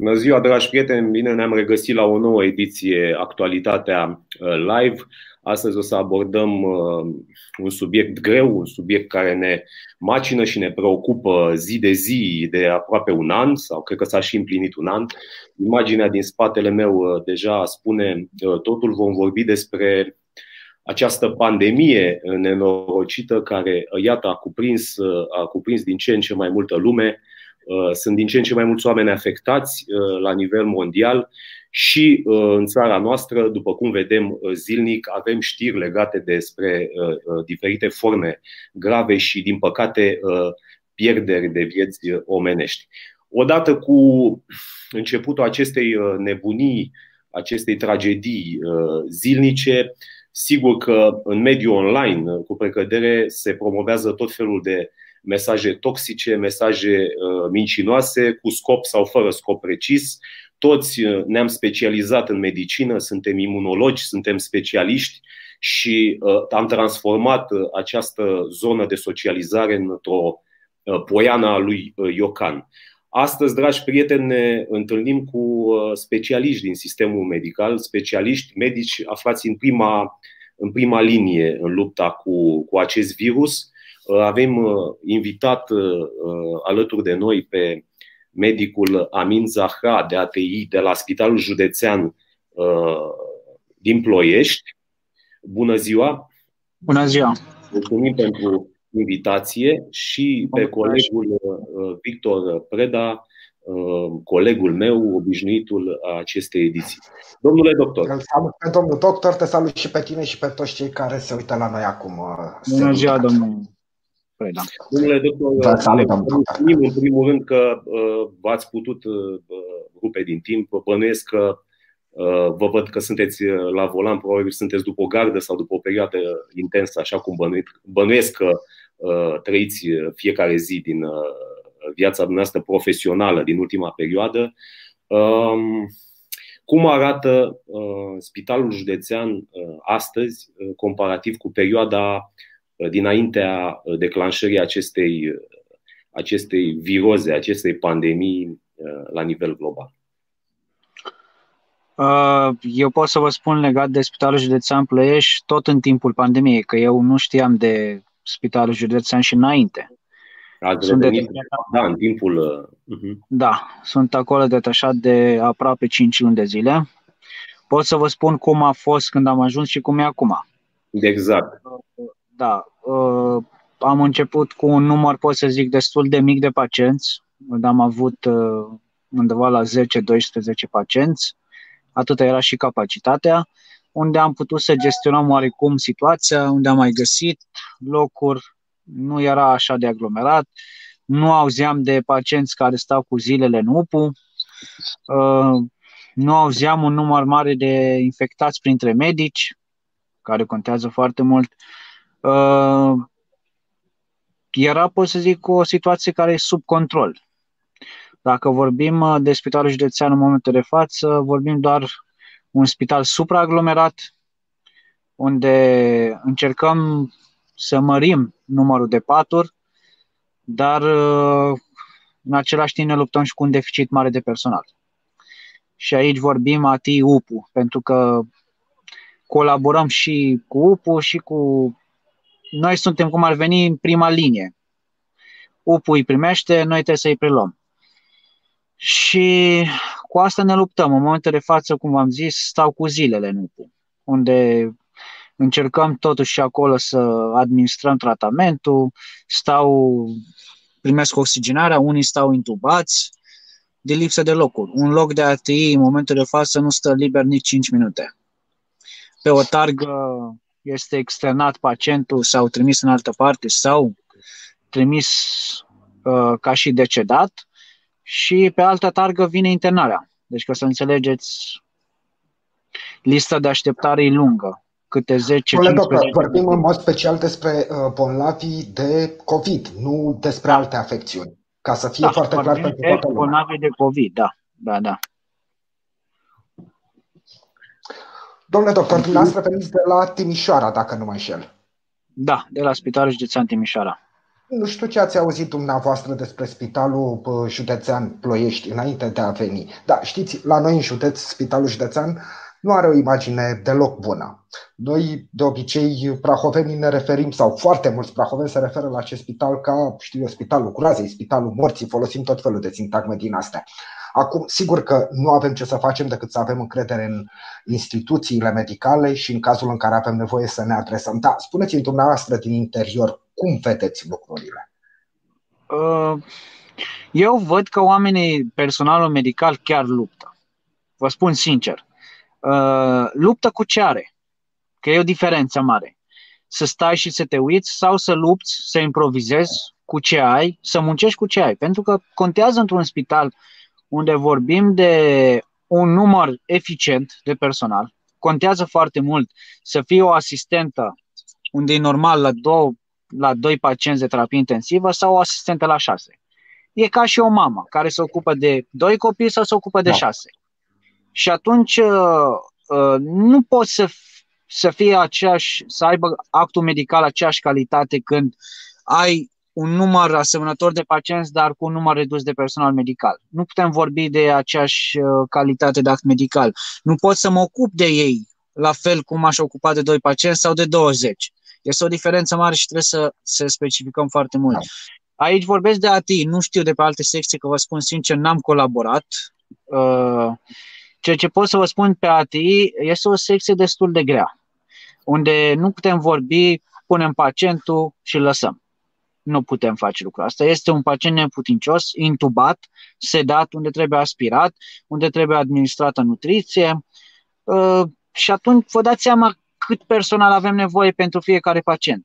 Bună ziua, dragi prieteni! Bine ne-am regăsit la o nouă ediție Actualitatea uh, Live. Astăzi o să abordăm uh, un subiect greu, un subiect care ne macină și ne preocupă zi de zi de aproape un an, sau cred că s-a și împlinit un an. Imaginea din spatele meu uh, deja spune totul. Vom vorbi despre această pandemie nenorocită care, iată, a cuprins, a cuprins din ce în ce mai multă lume, Uh, sunt din ce în ce mai mulți oameni afectați uh, la nivel mondial și uh, în țara noastră, după cum vedem zilnic, avem știri legate despre diferite forme grave și, din păcate, pierderi de vieți omenești. Odată cu începutul acestei nebunii, acestei tragedii zilnice, sigur că în mediul online, cu precădere, se promovează tot felul de mesaje toxice, mesaje uh, mincinoase, cu scop sau fără scop precis. Toți uh, ne-am specializat în medicină, suntem imunologi, suntem specialiști și uh, am transformat această zonă de socializare într-o poiană a lui Iocan. Astăzi, dragi prieteni, ne întâlnim cu specialiști din sistemul medical, specialiști medici aflați în prima, în prima linie în lupta cu, cu acest virus Uh, avem uh, invitat uh, alături de noi pe medicul Amin Zahra de ATI de la Spitalul Județean din Ploiești. Bună ziua! Bună ziua! Mulțumim pentru invitație și pe colegul Victor Preda, colegul meu, obișnuitul acestei ediții. Domnule doctor. salut pe domnul doctor, te salut și pe tine și pe toți cei care se uită la noi acum. Bună ziua, domnule. Preda. Domnule doctor, da, mulțumim în primul rând că uh, v-ați putut uh, rupe din timp. Bănuiesc că uh, vă văd că sunteți uh, la volan, probabil sunteți după o gardă sau după o perioadă intensă, așa cum bănuiesc, bănuiesc că uh, trăiți fiecare zi din uh, viața dumneavoastră profesională din ultima perioadă. Uh, cum arată uh, Spitalul Județean uh, astăzi, uh, comparativ cu perioada dinaintea declanșării acestei, acestei viroze, acestei pandemii uh, la nivel global? Uh, eu pot să vă spun legat de Spitalul Județean Plăiești tot în timpul pandemiei, că eu nu știam de Spitalul Județean și înainte. sunt revenit, da, în timpul... Uh-huh. Da, sunt acolo detașat de aproape 5 luni de zile. Pot să vă spun cum a fost când am ajuns și cum e acum. Exact. Da, uh, am început cu un număr, pot să zic, destul de mic de pacienți. Am avut uh, undeva la 10-12 pacienți. Atâta era și capacitatea, unde am putut să gestionăm oarecum situația, unde am mai găsit locuri, nu era așa de aglomerat, nu auzeam de pacienți care stau cu zilele în UPU, uh, nu auzeam un număr mare de infectați printre medici, care contează foarte mult. Uh, era, pot să zic, o situație care e sub control. Dacă vorbim uh, de spitalul județean în momentul de față, vorbim doar un spital supraaglomerat, unde încercăm să mărim numărul de paturi, dar uh, în același timp ne luptăm și cu un deficit mare de personal. Și aici vorbim ATI UPU, pentru că colaborăm și cu UPU și cu noi suntem cum ar veni în prima linie. UPU îi primește, noi trebuie să-i preluăm. Și cu asta ne luptăm. În momentul de față, cum v-am zis, stau cu zilele în UPU, unde încercăm totuși și acolo să administrăm tratamentul, stau, primesc oxigenarea, unii stau intubați de lipsă de locuri. Un loc de ATI în momentul de față nu stă liber nici 5 minute. Pe o targă este externat pacientul sau trimis în altă parte sau trimis uh, ca și decedat și pe altă targă vine internarea. Deci ca să înțelegeți, lista de așteptare e lungă. Câte 10 15 doctor, vorbim în mod special despre uh, bolnavii de COVID, nu despre alte afecțiuni. Ca să fie da, foarte clar pentru toată lumea. Bolnavii de COVID, da. Da, da. Domnule doctor, dumneavoastră veniți de la Timișoara, dacă nu mă înșel. Da, de la Spitalul Județean Timișoara. Nu știu ce ați auzit dumneavoastră despre Spitalul Județean Ploiești înainte de a veni. Da, știți, la noi în județ, Spitalul Județean nu are o imagine deloc bună. Noi, de obicei, prahovenii ne referim, sau foarte mulți prahoveni se referă la acest spital ca, știu eu, spitalul groazei, spitalul morții, folosim tot felul de sintagme din astea. Acum, sigur că nu avem ce să facem decât să avem încredere în instituțiile medicale și în cazul în care avem nevoie să ne adresăm. Da, spuneți-mi dumneavoastră din interior cum vedeți lucrurile. Uh, eu văd că oamenii, personalul medical chiar luptă. Vă spun sincer. Uh, luptă cu ce are. Că e o diferență mare. Să stai și să te uiți sau să lupți, să improvizezi cu ce ai, să muncești cu ce ai. Pentru că contează într-un spital unde vorbim de un număr eficient de personal. Contează foarte mult să fie o asistentă unde e normal la, două, la doi pacienți de terapie intensivă sau o asistentă la șase. E ca și o mamă care se ocupă de doi copii sau se ocupă de da. șase. Și atunci uh, uh, nu poți să, să fie aceeași, să aibă actul medical aceeași calitate când ai un număr asemănător de pacienți, dar cu un număr redus de personal medical. Nu putem vorbi de aceeași uh, calitate de act medical. Nu pot să mă ocup de ei la fel cum aș ocupa de doi pacienți sau de 20. Este o diferență mare și trebuie să, să specificăm foarte mult. Da. Aici vorbesc de ATI, nu știu de pe alte secții, că vă spun sincer, n-am colaborat. Uh, ceea ce pot să vă spun pe ATI este o secție destul de grea, unde nu putem vorbi, punem pacientul și lăsăm nu putem face lucrul asta. Este un pacient neputincios, intubat, sedat, unde trebuie aspirat, unde trebuie administrată nutriție uh, și atunci vă dați seama cât personal avem nevoie pentru fiecare pacient.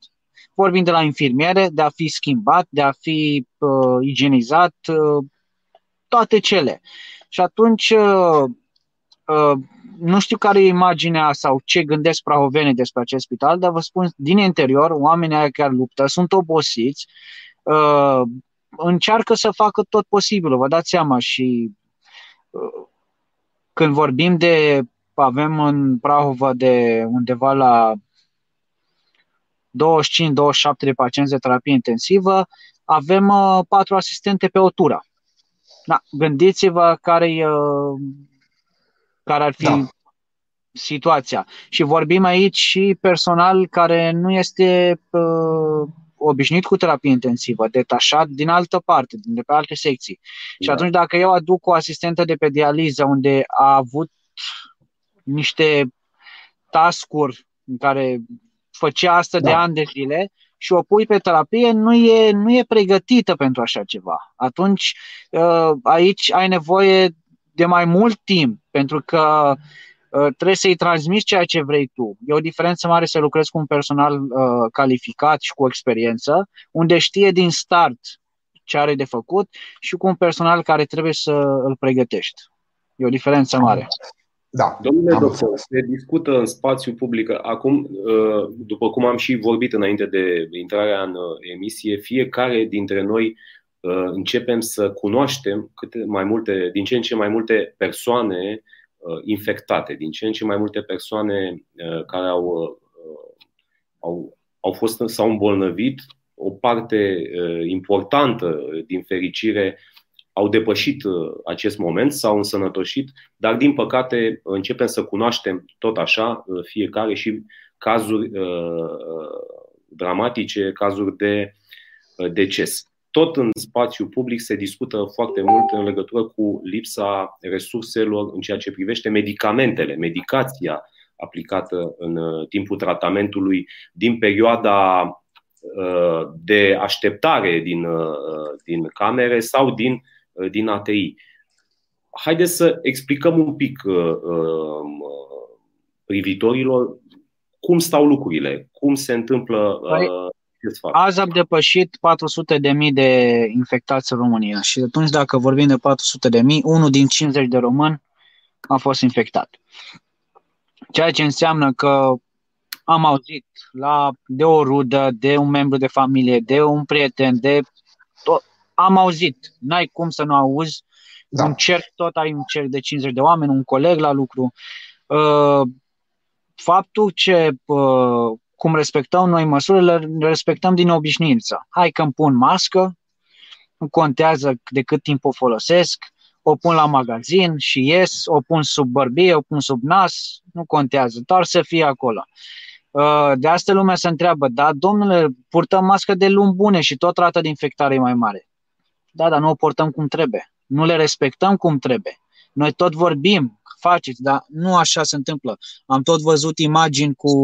Vorbim de la infirmiere, de a fi schimbat, de a fi uh, igienizat, uh, toate cele. Și atunci uh, uh, nu știu care e imaginea sau ce gândesc prahovenii despre acest spital, dar vă spun din interior, oamenii aia chiar luptă, sunt obosiți, uh, încearcă să facă tot posibilul, vă dați seama și uh, când vorbim de, avem în Prahova de undeva la 25-27 de pacienți de terapie intensivă, avem uh, patru asistente pe o tură. Da, gândiți-vă care e uh, care ar fi da. situația. Și vorbim aici și personal care nu este uh, obișnuit cu terapie intensivă, detașat din altă parte, de pe alte secții. Da. Și atunci dacă eu aduc o asistentă de pe dializă unde a avut niște tascuri în care făcea asta da. de ani de zile și o pui pe terapie, nu e, nu e pregătită pentru așa ceva. Atunci uh, aici ai nevoie de mai mult timp, pentru că uh, trebuie să-i transmiți ceea ce vrei tu. E o diferență mare să lucrezi cu un personal uh, calificat și cu experiență, unde știe din start ce are de făcut și cu un personal care trebuie să îl pregătești. E o diferență mare. Da. Domnule doctor, se discută în spațiu public acum, uh, după cum am și vorbit înainte de intrarea în uh, emisie, fiecare dintre noi Uh, începem să cunoaștem câte mai multe, din ce în ce mai multe persoane uh, infectate, din ce în ce mai multe persoane uh, care au, au, au fost sau îmbolnăvit, o parte importantă, din fericire, au depășit acest moment, s-au însănătoșit, dar din păcate începem să cunoaștem tot așa fiecare și cazuri dramatice, cazuri de deces tot în spațiu public se discută foarte mult în legătură cu lipsa resurselor în ceea ce privește medicamentele, medicația aplicată în uh, timpul tratamentului din perioada uh, de așteptare din, uh, din camere sau din, din ATI. Haideți să explicăm un pic privitorilor cum stau lucrurile, cum se întâmplă păi, Azi am depășit 400 de mii de infectați în România și atunci dacă vorbim de 400 de mii, unul din 50 de români a fost infectat. Ceea ce înseamnă că am auzit la, de o rudă, de un membru de familie, de un prieten, de tot, am auzit. N-ai cum să nu auzi. Da. Un cerc, tot ai un cerc de 50 de oameni, un coleg la lucru. Uh, faptul ce uh, cum respectăm noi măsurile, le respectăm din obișnuință. Hai că îmi pun mască, nu contează de cât timp o folosesc, o pun la magazin și ies, o pun sub bărbie, o pun sub nas, nu contează, doar să fie acolo. Uh, de asta lumea se întreabă, da, domnule, purtăm mască de luni bune și tot rata de infectare e mai mare. Da, dar nu o portăm cum trebuie. Nu le respectăm cum trebuie. Noi tot vorbim, faceți, dar nu așa se întâmplă. Am tot văzut imagini cu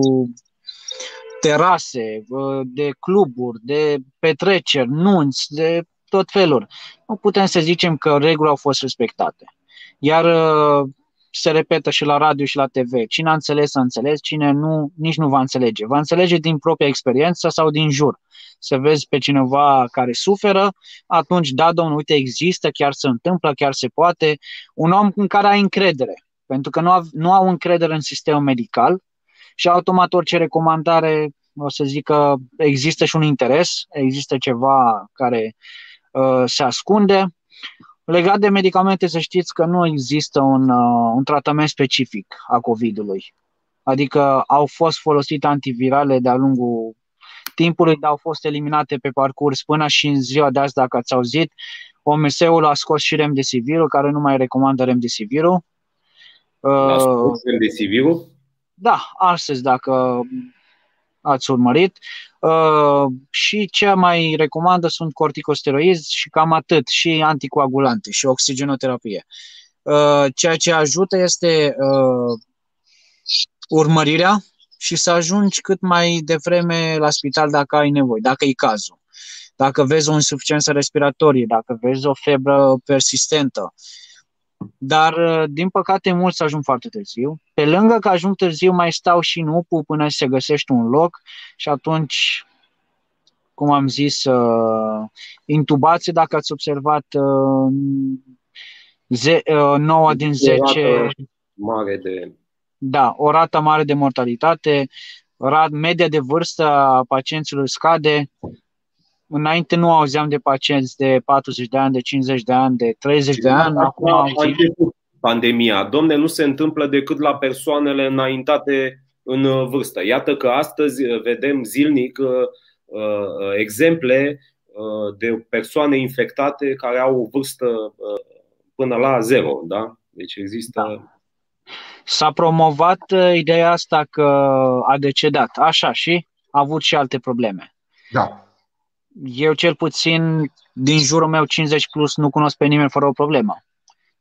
terase, uh, de cluburi, de petreceri, nunți, de tot felul. Nu putem să zicem că regulile au fost respectate. Iar uh, se repetă și la radio și la TV. Cine a înțeles, a înțeles, cine nu, nici nu va înțelege. Va înțelege din propria experiență sau din jur. Să vezi pe cineva care suferă, atunci, da, domnul, uite, există, chiar se întâmplă, chiar se poate. Un om în care ai încredere, pentru că nu au, nu au încredere în sistemul medical și automat orice recomandare o să zic că există și un interes, există ceva care uh, se ascunde. Legat de medicamente, să știți că nu există un, uh, un tratament specific a COVID-ului. Adică au fost folosite antivirale de-a lungul timpului, dar au fost eliminate pe parcurs până și în ziua de azi, dacă ați auzit. OMS-ul a scos și remdesivir care nu mai recomandă remdesivir-ul. A scos remdesivir Da, astăzi, dacă ați urmărit. Uh, și ce mai recomandă sunt corticosteroizi și cam atât, și anticoagulante și oxigenoterapie. Uh, ceea ce ajută este uh, urmărirea și să ajungi cât mai devreme la spital dacă ai nevoie, dacă e cazul. Dacă vezi o insuficiență respiratorie, dacă vezi o febră persistentă, dar, uh, din păcate, mulți ajung foarte târziu. Pe lângă că ajung târziu, mai stau și în UPU până se găsește un loc și atunci, cum am zis, uh, intubație, dacă ați observat, uh, ze- 9 din 10... Mare de... Da, o rată mare de mortalitate, media de vârstă a pacienților scade, Înainte nu auzeam de pacienți de 40 de ani, de 50 de ani, de 30 de ani. Acum auzim. Pandemia. Domne, nu se întâmplă decât la persoanele înaintate în uh, vârstă. Iată că astăzi uh, vedem zilnic uh, exemple de persoane infectate care au o vârstă până la zero. Da? Deci există. Da. S-a promovat ideea asta că a decedat, așa și a avut și alte probleme. Da eu cel puțin din jurul meu 50 plus nu cunosc pe nimeni fără o problemă.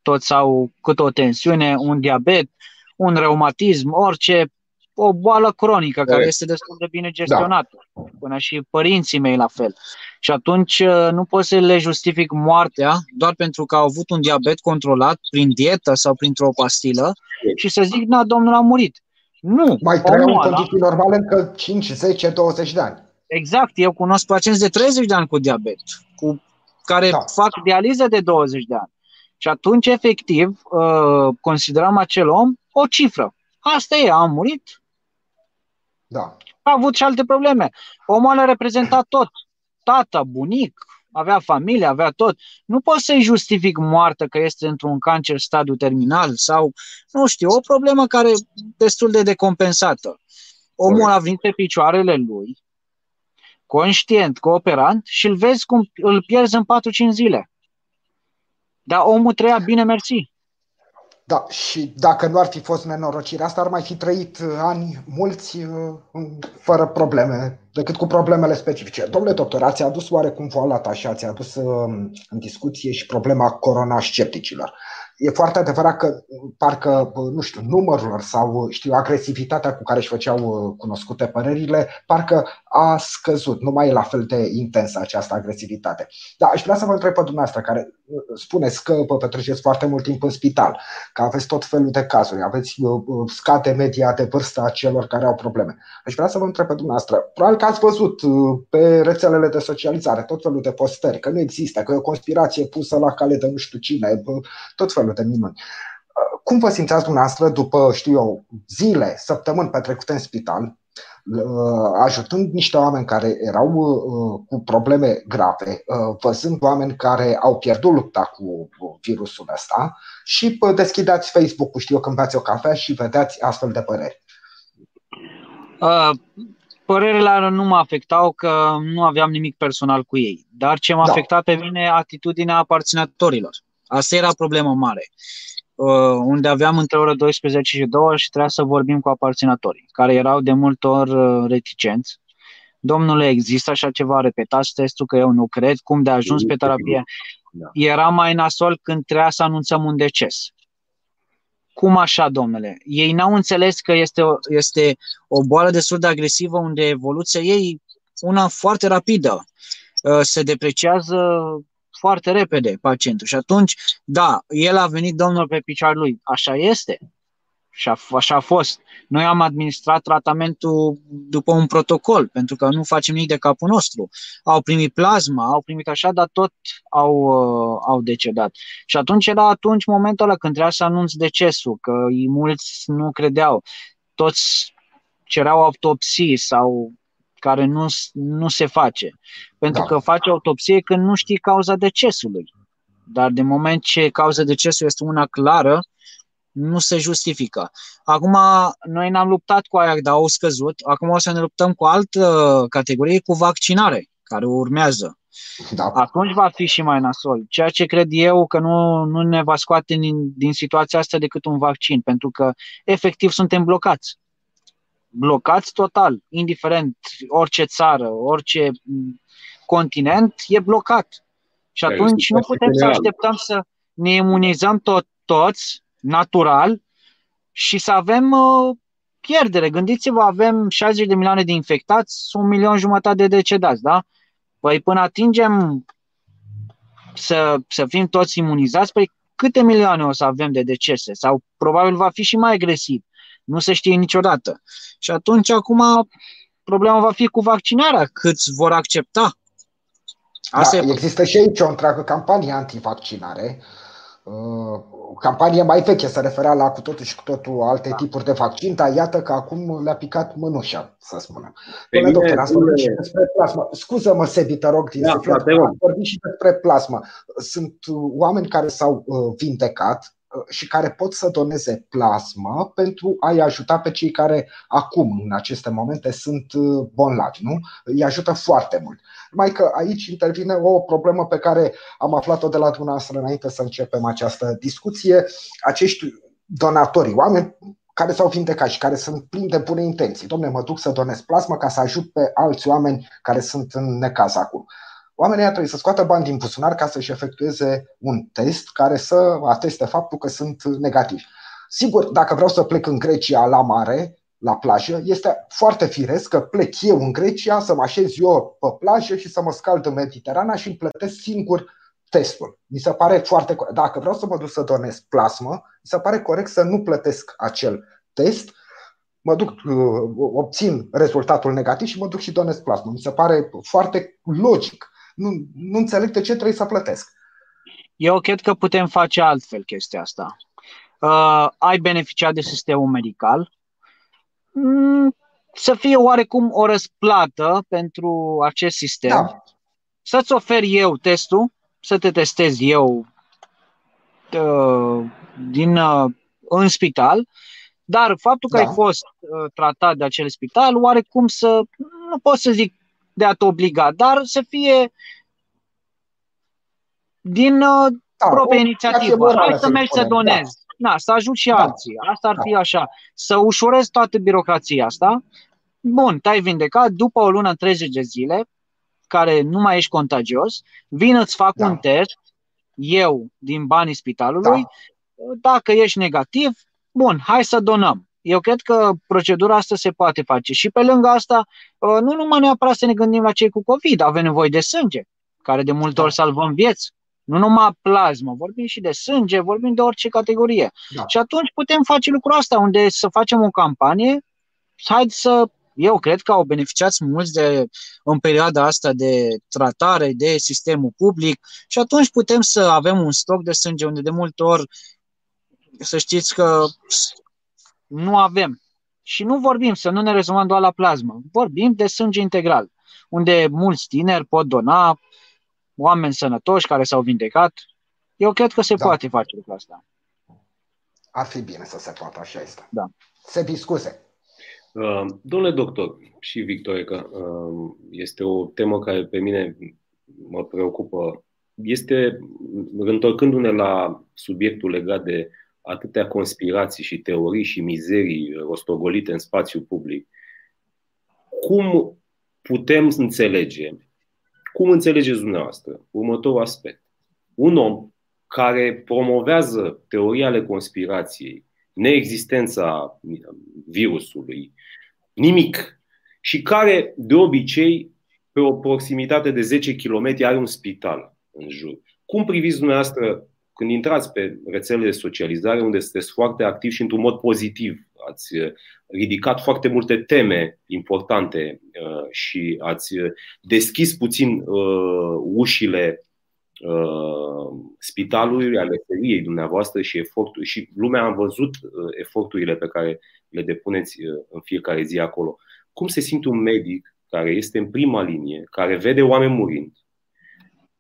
Toți au cât o tensiune, un diabet, un reumatism, orice, o boală cronică care este destul de bine gestionată. Da. Până și părinții mei la fel. Și atunci uh, nu pot să le justific moartea doar pentru că au avut un diabet controlat prin dietă sau printr-o pastilă și să zic, na, domnul a murit. Nu. Mai trăiau în condiții normale încă 5, 10, 20 de ani. Exact, eu cunosc pacienți de 30 de ani cu diabet, cu care da. fac dializă de 20 de ani. Și atunci, efectiv, uh, considerăm acel om o cifră. Asta e, a murit. Da. A avut și alte probleme. Omul a reprezentat tot. Tata, bunic, avea familie, avea tot. Nu pot să-i justific moartea că este într-un cancer stadiu terminal sau, nu știu, o problemă care e destul de decompensată. Omul a venit pe picioarele lui, conștient, cooperant și îl vezi cum îl pierzi în 4-5 zile. Dar omul trăia bine, mersi. Da, și dacă nu ar fi fost nenorocirea asta, ar mai fi trăit uh, ani mulți uh, fără probleme, decât cu problemele specifice. Domnule doctor, ați adus oarecum voalata și ați adus uh, în discuție și problema corona scepticilor e foarte adevărat că parcă, nu știu, numărul lor sau, știu, agresivitatea cu care își făceau uh, cunoscute părerile, parcă a scăzut. Nu mai e la fel de intensă această agresivitate. Dar aș vrea să vă întreb pe dumneavoastră, care uh, spuneți că vă petreceți foarte mult timp în spital, că aveți tot felul de cazuri, aveți uh, scade media de vârstă a celor care au probleme. Aș vrea să vă întreb pe dumneavoastră, probabil că ați văzut pe rețelele de socializare tot felul de postări, că nu există, că e o conspirație pusă la cale de nu știu cine, tot felul de minuni. Cum vă simțeați dumneavoastră după, știu eu, zile, săptămâni petrecute în spital, ajutând niște oameni care erau cu probleme grave, văzând oameni care au pierdut lupta cu virusul ăsta și deschideați Facebook-ul, știu eu, când beați o cafea și vedeați astfel de păreri. Uh, părerile nu mă afectau că nu aveam nimic personal cu ei. Dar ce m-a da. afectat pe mine, atitudinea aparținătorilor. Asta era problema mare. Uh, unde aveam între ora 12 și 2 și trebuia să vorbim cu aparținătorii, care erau de multe ori uh, reticenți. Domnule, există așa ceva? Repetați testul că eu nu cred. Cum de ajuns pe terapie? Da. Era mai nasol când trebuia să anunțăm un deces. Cum așa, domnule? Ei n-au înțeles că este o, este o boală destul de agresivă unde evoluția ei una foarte rapidă. Uh, se depreciază foarte repede pacientul. Și atunci, da, el a venit domnul pe picioare lui. Așa este. Și a, așa a fost. Noi am administrat tratamentul după un protocol, pentru că nu facem nimic de capul nostru. Au primit plasma, au primit așa, dar tot au, uh, au decedat. Și atunci era atunci momentul ăla când trebuia să anunț decesul, că mulți nu credeau. Toți cereau autopsii sau care nu, nu se face. Pentru da. că faci autopsie când nu știi cauza decesului. Dar de moment ce cauza decesului este una clară, nu se justifică. Acum, noi ne-am luptat cu aia, dar au scăzut. Acum o să ne luptăm cu altă categorie, cu vaccinare, care urmează. Da. Atunci va fi și mai nasol. Ceea ce cred eu că nu, nu ne va scoate din, din situația asta decât un vaccin, pentru că efectiv suntem blocați. Blocați total, indiferent orice țară, orice continent, e blocat. Și atunci nu putem să așteptăm să ne imunizăm tot, toți natural și să avem uh, pierdere. Gândiți-vă, avem 60 de milioane de infectați, un milion jumătate de decedați, da? Păi până atingem să, să fim toți imunizați, păi câte milioane o să avem de decese? Sau probabil va fi și mai agresiv. Nu se știe niciodată. Și atunci, acum, problema va fi cu vaccinarea, câți vor accepta. Asta da, e... Există și aici o întreagă campanie antivaccinare. Uh, campanie mai veche se referea la cu totul și cu totul alte da. tipuri de vaccin, dar iată că acum le-a picat mânușa, să spunem. Domnule doctor, ați vorbit și despre plasmă. Scuză-mă, Sebi, te rog, din da, suflet, am vorbit și despre plasmă. Sunt oameni care s-au uh, vindecat, Uh, și care pot să doneze plasmă pentru a-i ajuta pe cei care acum, în aceste momente, sunt uh, bolnavi. Nu? Îi ajută foarte mult. Numai că aici intervine o problemă pe care am aflat-o de la dumneavoastră înainte să începem această discuție. Acești donatori, oameni care s-au vindecat și care sunt plini de bune intenții. Domne, mă duc să donez plasmă ca să ajut pe alți oameni care sunt în necaz acum. Oamenii trebuie să scoată bani din buzunar ca să-și efectueze un test care să ateste faptul că sunt negativi. Sigur, dacă vreau să plec în Grecia la mare, la plajă, este foarte firesc că plec eu în Grecia să mă așez eu pe plajă și să mă scald în Mediterana și îmi plătesc singur testul. Mi se pare foarte corect. Dacă vreau să mă duc să donez plasmă, mi se pare corect să nu plătesc acel test, mă duc, uh, obțin rezultatul negativ și mă duc și donez plasmă. Mi se pare foarte logic nu, nu înțeleg de ce trebuie să plătesc. Eu cred că putem face altfel chestia asta. Uh, ai beneficiat de sistemul medical, mm, să fie oarecum o răsplată pentru acest sistem, da. să-ți ofer eu testul, să te testez eu uh, din, uh, în spital, dar faptul că da. ai fost uh, tratat de acel spital, oarecum să, nu pot să zic de a te obliga, dar să fie din uh, da, propria inițiativă. Hai să mergi să donezi. Da. Na, să ajut și da. alții. Asta ar da. fi așa. Să ușurezi toată birocrația asta. Bun, te-ai vindecat după o lună 30 de zile, care nu mai ești contagios, vin îți fac da. un test, eu, din banii spitalului, da. dacă ești negativ, bun, hai să donăm. Eu cred că procedura asta se poate face. Și pe lângă asta, uh, nu numai neapărat să ne gândim la cei cu COVID, avem nevoie de sânge, care de multe da. ori salvăm vieți. Nu numai plasmă, vorbim și de sânge, vorbim de orice categorie. Da. Și atunci putem face lucrul asta, unde să facem o campanie, hai să eu cred că au beneficiat mulți de, în perioada asta de tratare de sistemul public și atunci putem să avem un stoc de sânge unde de multe ori să știți că nu avem. Și nu vorbim, să nu ne rezumăm doar la plasmă. Vorbim de sânge integral, unde mulți tineri pot dona, oameni sănătoși care s-au vindecat. Eu cred că se da. poate face lucrul asta. Ar fi bine să se poată, așa este. Da. Se scuze. Uh, domnule doctor și Victoreca, uh, este o temă care pe mine mă preocupă. Este, întorcându-ne la subiectul legat de atâtea conspirații și teorii și mizerii rostogolite în spațiu public, cum putem înțelege, cum înțelegeți dumneavoastră următorul aspect? Un om care promovează teoria ale conspirației, neexistența virusului, nimic, și care de obicei pe o proximitate de 10 km are un spital în jur. Cum priviți dumneavoastră când intrați pe rețelele de socializare unde sunteți foarte activi și într-un mod pozitiv, ați ridicat foarte multe teme importante uh, și ați deschis puțin uh, ușile Uh, spitalului, ale feriei dumneavoastră și efortul și lumea a văzut uh, eforturile pe care le depuneți uh, în fiecare zi acolo. Cum se simte un medic care este în prima linie, care vede oameni murind,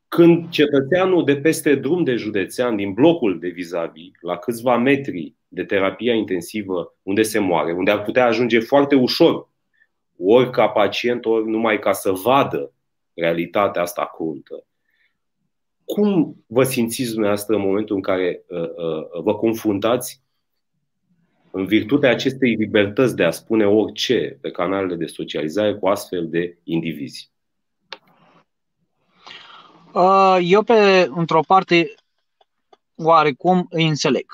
când cetățeanul de peste drum de județean, din blocul de vis-a-vis, la câțiva metri de terapia intensivă unde se moare, unde ar putea ajunge foarte ușor, ori ca pacient, ori numai ca să vadă realitatea asta cruntă, cum vă simțiți dumneavoastră în momentul în care uh, uh, vă confruntați în virtutea acestei libertăți de a spune orice pe canalele de socializare cu astfel de indivizi? Uh, eu, pe într-o parte, oarecum îi înțeleg.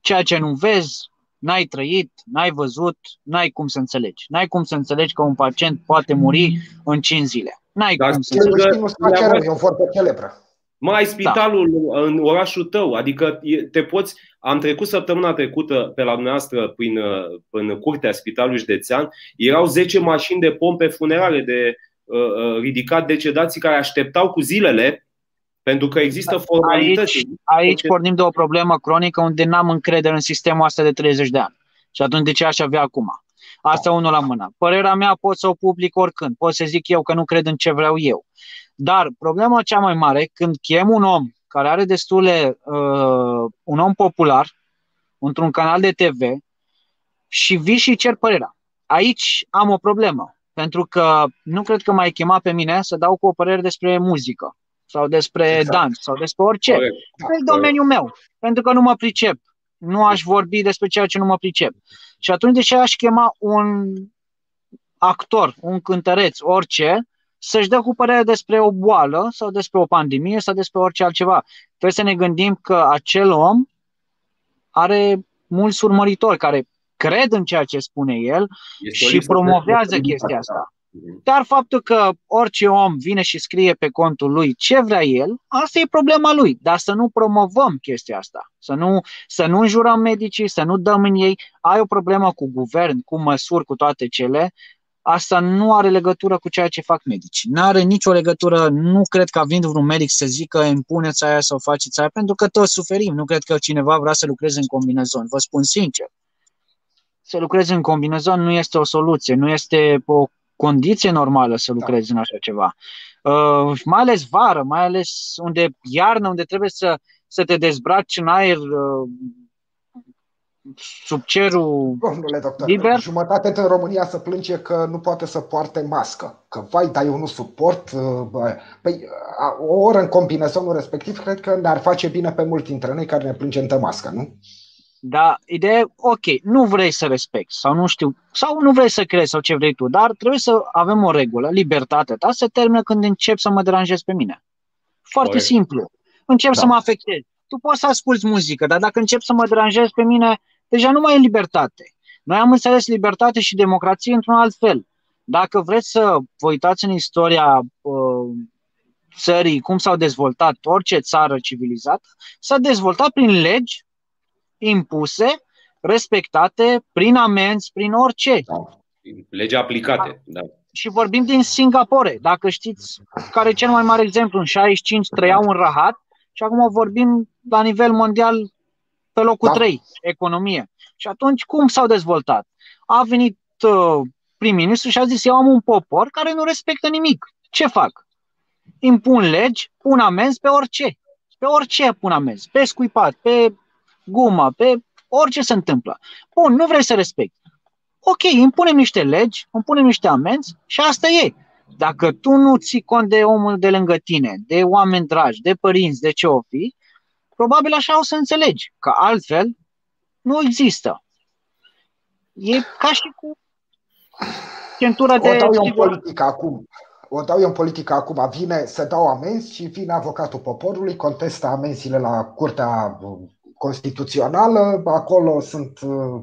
Ceea ce nu vezi, n-ai trăit, n-ai văzut, n-ai cum să înțelegi. N-ai cum să înțelegi că un pacient poate muri în 5 zile. N-ai Dar cum să înțelegi. E o foarte celebră. Mai ai spitalul da. în orașul tău, adică te poți. Am trecut săptămâna trecută pe la dumneavoastră prin, prin curtea spitalului județean, erau 10 mașini de pompe funerale de uh, uh, ridicat decedații care așteptau cu zilele pentru că există formalități. Aici, aici pornim de o problemă cronică unde n-am încredere în sistemul ăsta de 30 de ani. Și atunci de ce aș avea acum? Asta unul la mână. Părerea mea pot să o public oricând. Pot să zic eu că nu cred în ce vreau eu. Dar problema cea mai mare, când chem un om care are destule, uh, un om popular, într-un canal de TV, și vii și cer părerea. Aici am o problemă, pentru că nu cred că m-ai chemat pe mine să dau cu o părere despre muzică sau despre exact. dans sau despre orice. Corect. E domeniul meu, pentru că nu mă pricep. Nu aș vorbi despre ceea ce nu mă pricep. Și atunci de ce aș chema un actor, un cântăreț, orice, să-și dea cu părere despre o boală sau despre o pandemie sau despre orice altceva. Trebuie să ne gândim că acel om are mulți urmăritori care cred în ceea ce spune el este și promovează chestia asta. Mhm. Dar faptul că orice om vine și scrie pe contul lui ce vrea el, asta e problema lui. Dar să nu promovăm chestia asta, să nu, să nu înjurăm medicii, să nu dăm în ei. Ai o problemă cu guvern, cu măsuri, cu toate cele, asta nu are legătură cu ceea ce fac medicii. Nu are nicio legătură, nu cred că a venit vreun medic să zică impuneți aia sau faceți aia, pentru că toți suferim. Nu cred că cineva vrea să lucreze în combinezon. Vă spun sincer. Să lucrezi în combinezon nu este o soluție, nu este o condiție normală să lucrezi da. în așa ceva. Uh, mai ales vară, mai ales unde iarnă, unde trebuie să, să te dezbraci în aer uh, sub cerul Domnule doctor, liber. jumătate din România să plânge că nu poate să poarte mască. Că, vai, dar eu nu suport. Uh, bă. Păi, o oră în combinezonul respectiv, cred că ne-ar face bine pe mulți dintre noi care ne plângem de mască, nu? Da, ideea ok, nu vrei să respecti sau nu știu, sau nu vrei să crezi sau ce vrei tu, dar trebuie să avem o regulă, libertatea ta se termină când încep să mă deranjezi pe mine. Foarte Corect. simplu. Încep da. să mă afectezi. Tu poți să asculti muzică, dar dacă încep să mă deranjezi pe mine, deja nu mai e libertate. Noi am înțeles libertate și democrație într-un alt fel. Dacă vreți să vă uitați în istoria uh, țării, cum s-au dezvoltat orice țară civilizată, s-a dezvoltat prin legi impuse, respectate, prin amenzi, prin orice. Da. Legi aplicate, da. Și vorbim din Singapore. Dacă știți care e cel mai mare exemplu, în 65 trăiau în rahat și acum vorbim la nivel mondial pe locul da. 3, economie. Și atunci cum s-au dezvoltat? A venit uh, prim-ministru și a zis, eu am un popor care nu respectă nimic. Ce fac? Impun legi, pun amenzi pe orice. Pe orice pun amenzi. Pe scuipat, pe gumă, pe orice se întâmplă. Bun, nu vrei să respecti. ok, impunem niște legi, impunem niște amenzi și asta e. Dacă tu nu ții cont de omul de lângă tine, de oameni dragi, de părinți, de ce o fi, probabil așa o să înțelegi, că altfel nu există. E ca și cu centura de... O dau eu în politică acum. O dau eu în politică acum. Vine să dau amenzi și vine avocatul poporului, contestă amenziile la Curtea Constituțională, acolo sunt uh,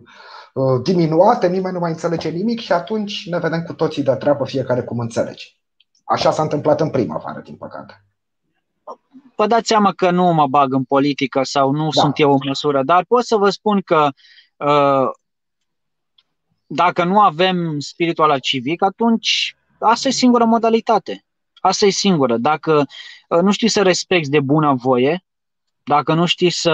uh, diminuate, nimeni nu mai înțelege nimic și atunci ne vedem cu toții de treabă, fiecare cum înțelege. Așa s-a întâmplat în primăvară, din păcate. Vă dați seama că nu mă bag în politică sau nu da. sunt eu în măsură, dar pot să vă spun că uh, dacă nu avem spiritul ăla civic, atunci asta e singura modalitate. Asta e singură. Dacă uh, nu știi să respecti de bună voie, dacă nu știi să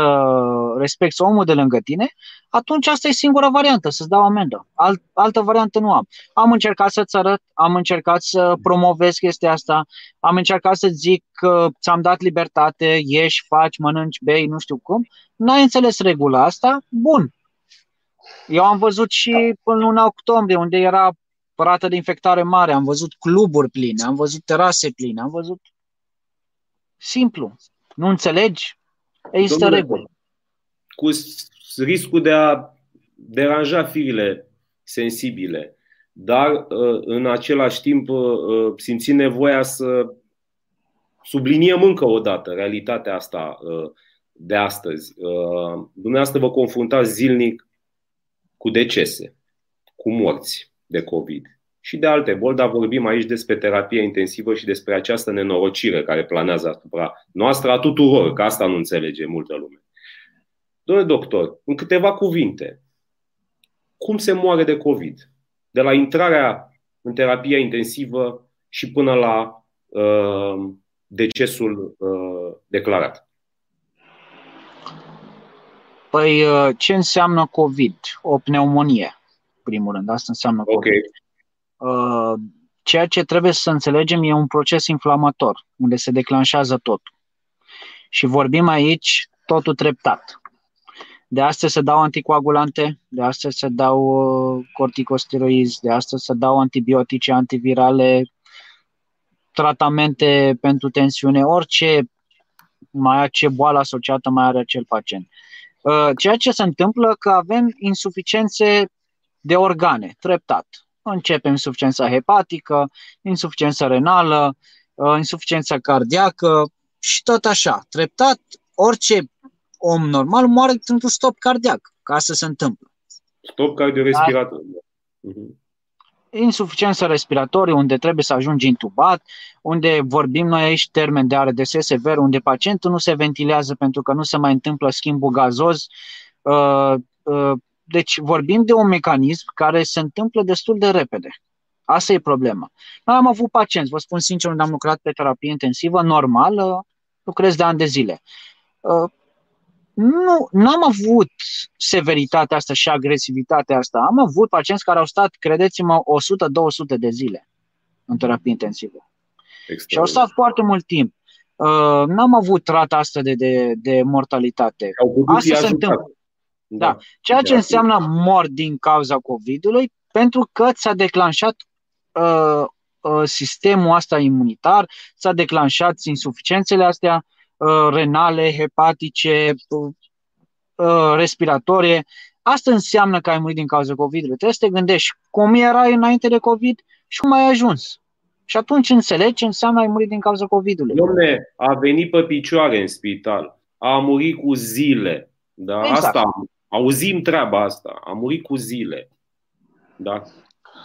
respecti omul de lângă tine, atunci asta e singura variantă, să-ți dau amendă. Alt, altă variantă nu am. Am încercat să-ți arăt, am încercat să promovez chestia asta, am încercat să zic că ți-am dat libertate, ieși, faci, mănânci, bei, nu știu cum. N-ai înțeles regula asta? Bun. Eu am văzut și până luna octombrie, unde era rată de infectare mare, am văzut cluburi pline, am văzut terase pline, am văzut simplu. Nu înțelegi? Există Domnule, reguli. Cu riscul de a deranja firile sensibile, dar uh, în același timp uh, uh, simțim nevoia să subliniem încă o dată realitatea asta de astăzi. Dumneavoastră vă confruntați zilnic cu decese, cu morți de COVID și de alte boli, dar vorbim aici despre terapie intensivă și despre această nenorocire care planează asupra noastră a tuturor, că asta nu înțelege multă lume. Domnule doctor, în câteva cuvinte, cum se moare de COVID? De la intrarea în terapia intensivă și până la uh, decesul uh, declarat. Păi, uh, ce înseamnă COVID? O pneumonie, primul rând. Asta înseamnă COVID. Okay. Uh, ceea ce trebuie să înțelegem e un proces inflamator, unde se declanșează totul. Și vorbim aici totul treptat. De astăzi se dau anticoagulante, de astăzi se dau uh, corticosteroizi, de astăzi se dau antibiotice, antivirale, tratamente pentru tensiune, orice mai ce boală asociată mai are acel pacient. Uh, ceea ce se întâmplă că avem insuficiențe de organe, treptat. Începem insuficiența hepatică, insuficiența renală, uh, insuficiența cardiacă și tot așa. Treptat, orice om normal moare într-un stop cardiac, ca să se întâmple. Stop cardiorespirator. Da? Uh-huh. Insuficiență respiratorie, unde trebuie să ajungi intubat, unde vorbim noi aici termen de ARDS sever, unde pacientul nu se ventilează pentru că nu se mai întâmplă schimbul gazos. Uh, uh, deci vorbim de un mecanism care se întâmplă destul de repede. Asta e problema. Noi am avut pacienți, vă spun sincer, unde am lucrat pe terapie intensivă, normal, lucrez de ani de zile nu am avut severitatea asta și agresivitatea asta. Am avut pacienți care au stat, credeți-mă, 100-200 de zile în terapie intensivă. Și au stat foarte mult timp. Uh, n-am avut rata asta de, de, de mortalitate. Asta se întâmplă. Da. da. Ceea ce înseamnă mort din cauza COVID-ului, pentru că ți-a declanșat uh, uh, sistemul ăsta imunitar, ți-a declanșat insuficiențele astea, Uh, renale, hepatice, uh, uh, respiratorie. Asta înseamnă că ai murit din cauza COVID-ului. Trebuie să te gândești cum erai înainte de COVID și cum ai ajuns. Și atunci înțelegi ce înseamnă ai murit din cauza COVID-ului. Domne, a venit pe picioare în spital, a murit cu zile. Da? Exact. Asta, auzim treaba asta. A murit cu zile. Da?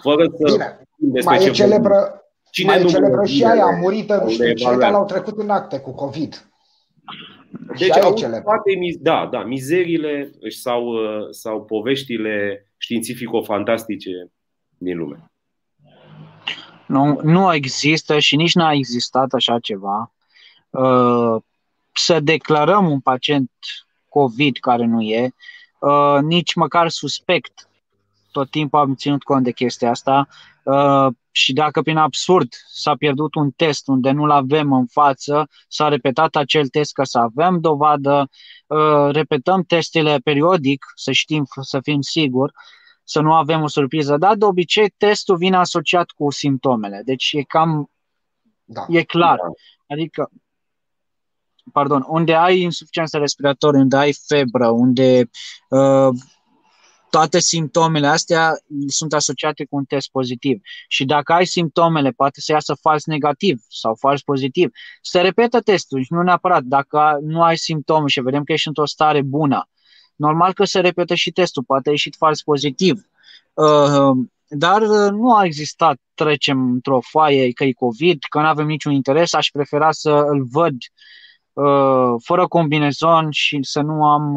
Fără să Bine, mai e celebră, Cine mai e celebră și aia, a murit, nu știu ce, dar l-au trecut în acte cu COVID. Deci au toate, da, da, mizerile sau, uh, sau poveștile științifico-fantastice din lume. Nu, nu există și nici n-a existat așa ceva. Uh, să declarăm un pacient COVID care nu e, uh, nici măcar suspect. Tot timpul am ținut cont de chestia asta și dacă prin absurd s-a pierdut un test unde nu-l avem în față, s-a repetat acel test ca să avem dovadă, uh, repetăm testele periodic, să știm, să fim siguri, să nu avem o surpriză. Dar de obicei testul vine asociat cu simptomele. Deci e cam da. e clar. Da. Adică pardon, unde ai insuficiență respiratorie, unde ai febră, unde uh, toate simptomele astea sunt asociate cu un test pozitiv. Și dacă ai simptomele, poate să iasă fals negativ sau fals pozitiv. Se repetă testul și nu neapărat. Dacă nu ai simptome și vedem că ești într-o stare bună, normal că se repetă și testul, poate a ieșit fals pozitiv. Uh, dar uh, nu a existat trecem într-o foaie că e COVID, că nu avem niciun interes, aș prefera să îl văd uh, fără combinezon și să nu am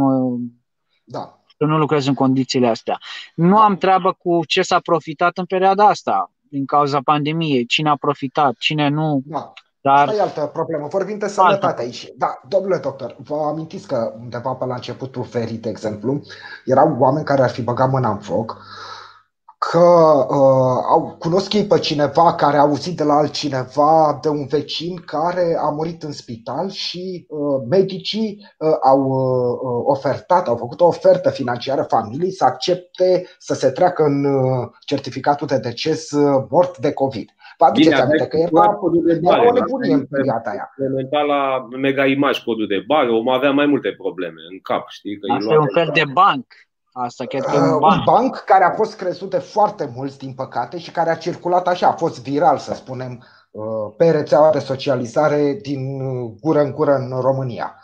da să nu lucrez în condițiile astea. Nu am treabă cu ce s-a profitat în perioada asta din cauza pandemiei, cine a profitat, cine nu. Da. Dar... Asta e altă problemă. Vorbim de sănătate aici. Da, domnule doctor, vă amintiți că undeva pe la începutul ferii, de exemplu, erau oameni care ar fi băgat mâna în foc că uh, au, cunosc ei pe cineva care a auzit de la altcineva, de un vecin care a murit în spital și uh, medicii uh, au uh, ofertat, au făcut o ofertă financiară familiei să accepte să se treacă în uh, certificatul de deces uh, mort de COVID. Vă aduceți aminte că era, era o nebunie în perioada aia. Implementa la Mega Image codul de bară, om avea mai multe probleme în cap, știi? Că Asta e un fel de banc. Asta chiar că e un banc. un banc care a fost crezut de foarte mulți, din păcate, și care a circulat așa, a fost viral, să spunem, uh, pe rețeaua de socializare din uh, gură în gură în România.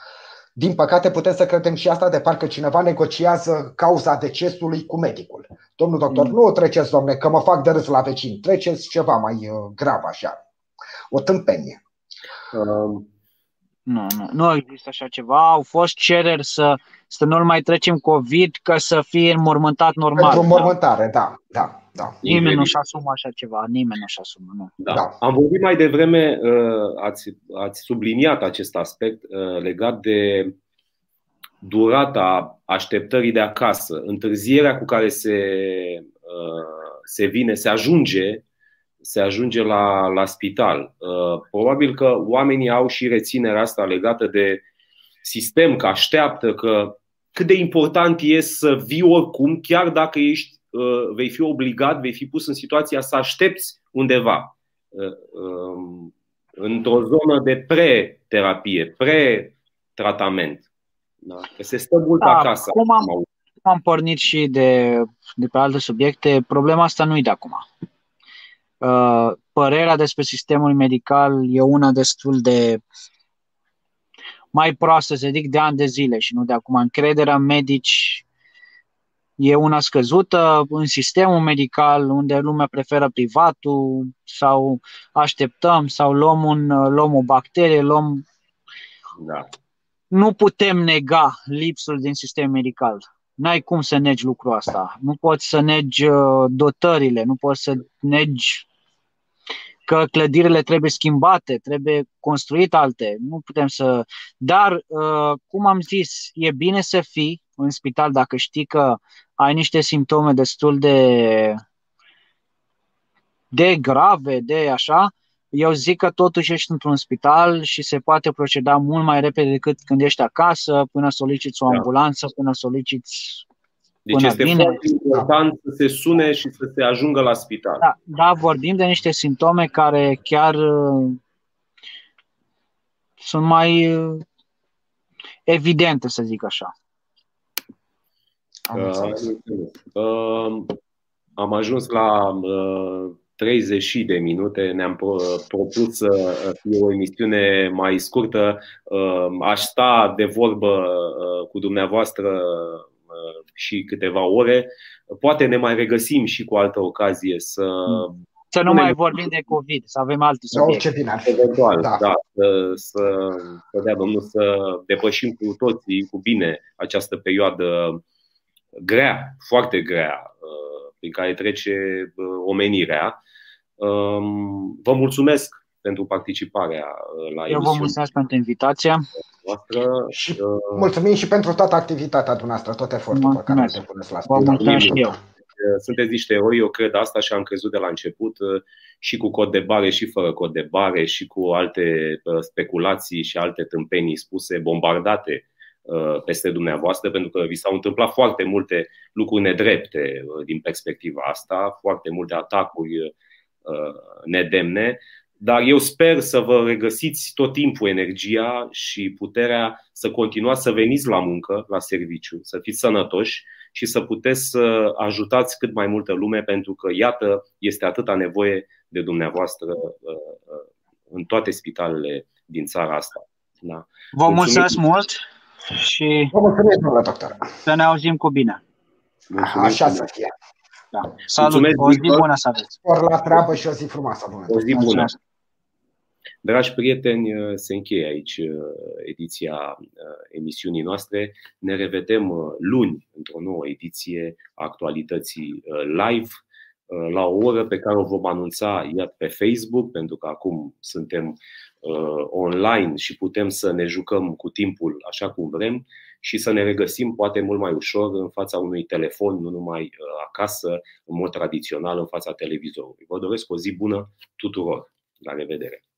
Din păcate, putem să credem și asta de parcă cineva negociază cauza decesului cu medicul. Domnul doctor, mm. nu treceți, domne, că mă fac de râs la vecin. Treceți ceva mai uh, grav așa. O tâmpenie. Um nu, nu, nu există așa ceva. Au fost cereri să, să nu-l mai trecem COVID, ca să fie înmormântat normal. Pentru înmormântare, da, da. da. Nimeni nu-și asumă așa ceva, nimeni nu-și asumă, nu. Da. da. Am vorbit mai devreme, uh, ați, ați subliniat acest aspect uh, legat de durata așteptării de acasă, întârzierea cu care se, uh, se vine, se ajunge se ajunge la, la spital. Uh, probabil că oamenii au și reținerea asta legată de sistem, că așteaptă, că cât de important e să vii oricum, chiar dacă ești, uh, vei fi obligat, vei fi pus în situația să aștepți undeva, uh, um, într-o zonă de pre-terapie, pre-tratament. Da? Că se stă mult da, acasă. Cum am, am pornit și de, de pe alte subiecte, problema asta nu e de acum. Uh, părerea despre sistemul medical e una destul de mai proastă, să zic, de ani de zile și nu de acum. Încrederea în medici e una scăzută în sistemul medical, unde lumea preferă privatul sau așteptăm sau luăm, un, luăm o bacterie, luăm... Da. Nu putem nega lipsul din sistem medical. N-ai cum să negi lucrul ăsta. Nu poți să negi uh, dotările, nu poți să negi că clădirile trebuie schimbate, trebuie construite alte. Nu putem să. Dar, uh, cum am zis, e bine să fii în spital dacă știi că ai niște simptome destul de de grave, de așa, eu zic că totuși ești într-un spital și se poate proceda mult mai repede decât când ești acasă, până soliciți o da. ambulanță, până soliciți deci este vine. foarte important să se sune și să se ajungă la spital. Da, da, vorbim de niște simptome care chiar uh, sunt mai uh, evidente, să zic așa. Am, uh, uh, am ajuns la uh, 30 de minute. Ne-am propus să fie o emisiune mai scurtă. Uh, aș sta de vorbă uh, cu dumneavoastră Uh, și câteva ore. Poate ne mai regăsim și cu altă ocazie să. Să nu mai vorbim de COVID, să avem alte subiecte. Eventual, da. da să, să, să dea Domnul să depășim cu toții cu bine această perioadă grea, foarte grea, uh, prin care trece uh, omenirea. Um, vă mulțumesc pentru participarea la emisiune. Eu vă mulțumesc pentru invitația noastră. Și uh, mulțumim și pentru toată activitatea dumneavoastră, tot efortul pe care te puneți la Vă mulțumesc și eu. Sunteți niște eroi, eu cred asta și am crezut de la început uh, și cu cod de bare și fără cod de bare și cu alte uh, speculații și alte tâmpenii spuse, bombardate peste dumneavoastră, pentru că vi s-au întâmplat foarte multe lucruri nedrepte din perspectiva asta, foarte multe atacuri nedemne, dar eu sper să vă regăsiți tot timpul energia și puterea să continuați să veniți la muncă, la serviciu, să fiți sănătoși și să puteți să ajutați cât mai multă lume, pentru că, iată, este atâta nevoie de dumneavoastră uh, uh, în toate spitalele din țara asta. Da. Vă mulțumesc mult și Vă mulțumesc, doctor. să ne auzim cu bine. Mulțumesc Așa să fie. Da. Salut, mulțumesc, o zi bună să aveți. Spor la treabă și o zi frumoasă. Bună. O zi bună. Dragi prieteni, se încheie aici uh, ediția emisiunii noastre. Ne revedem luni într-o nouă ediție a actualității live Uh, la o oră pe care o vom anunța iar pe Facebook, pentru că acum suntem uh, online și putem să ne jucăm cu timpul așa cum vrem și să ne regăsim poate mult mai ușor în fața unui telefon, nu numai uh, acasă, în mod tradițional, în fața televizorului. Vă doresc o zi bună tuturor. La revedere!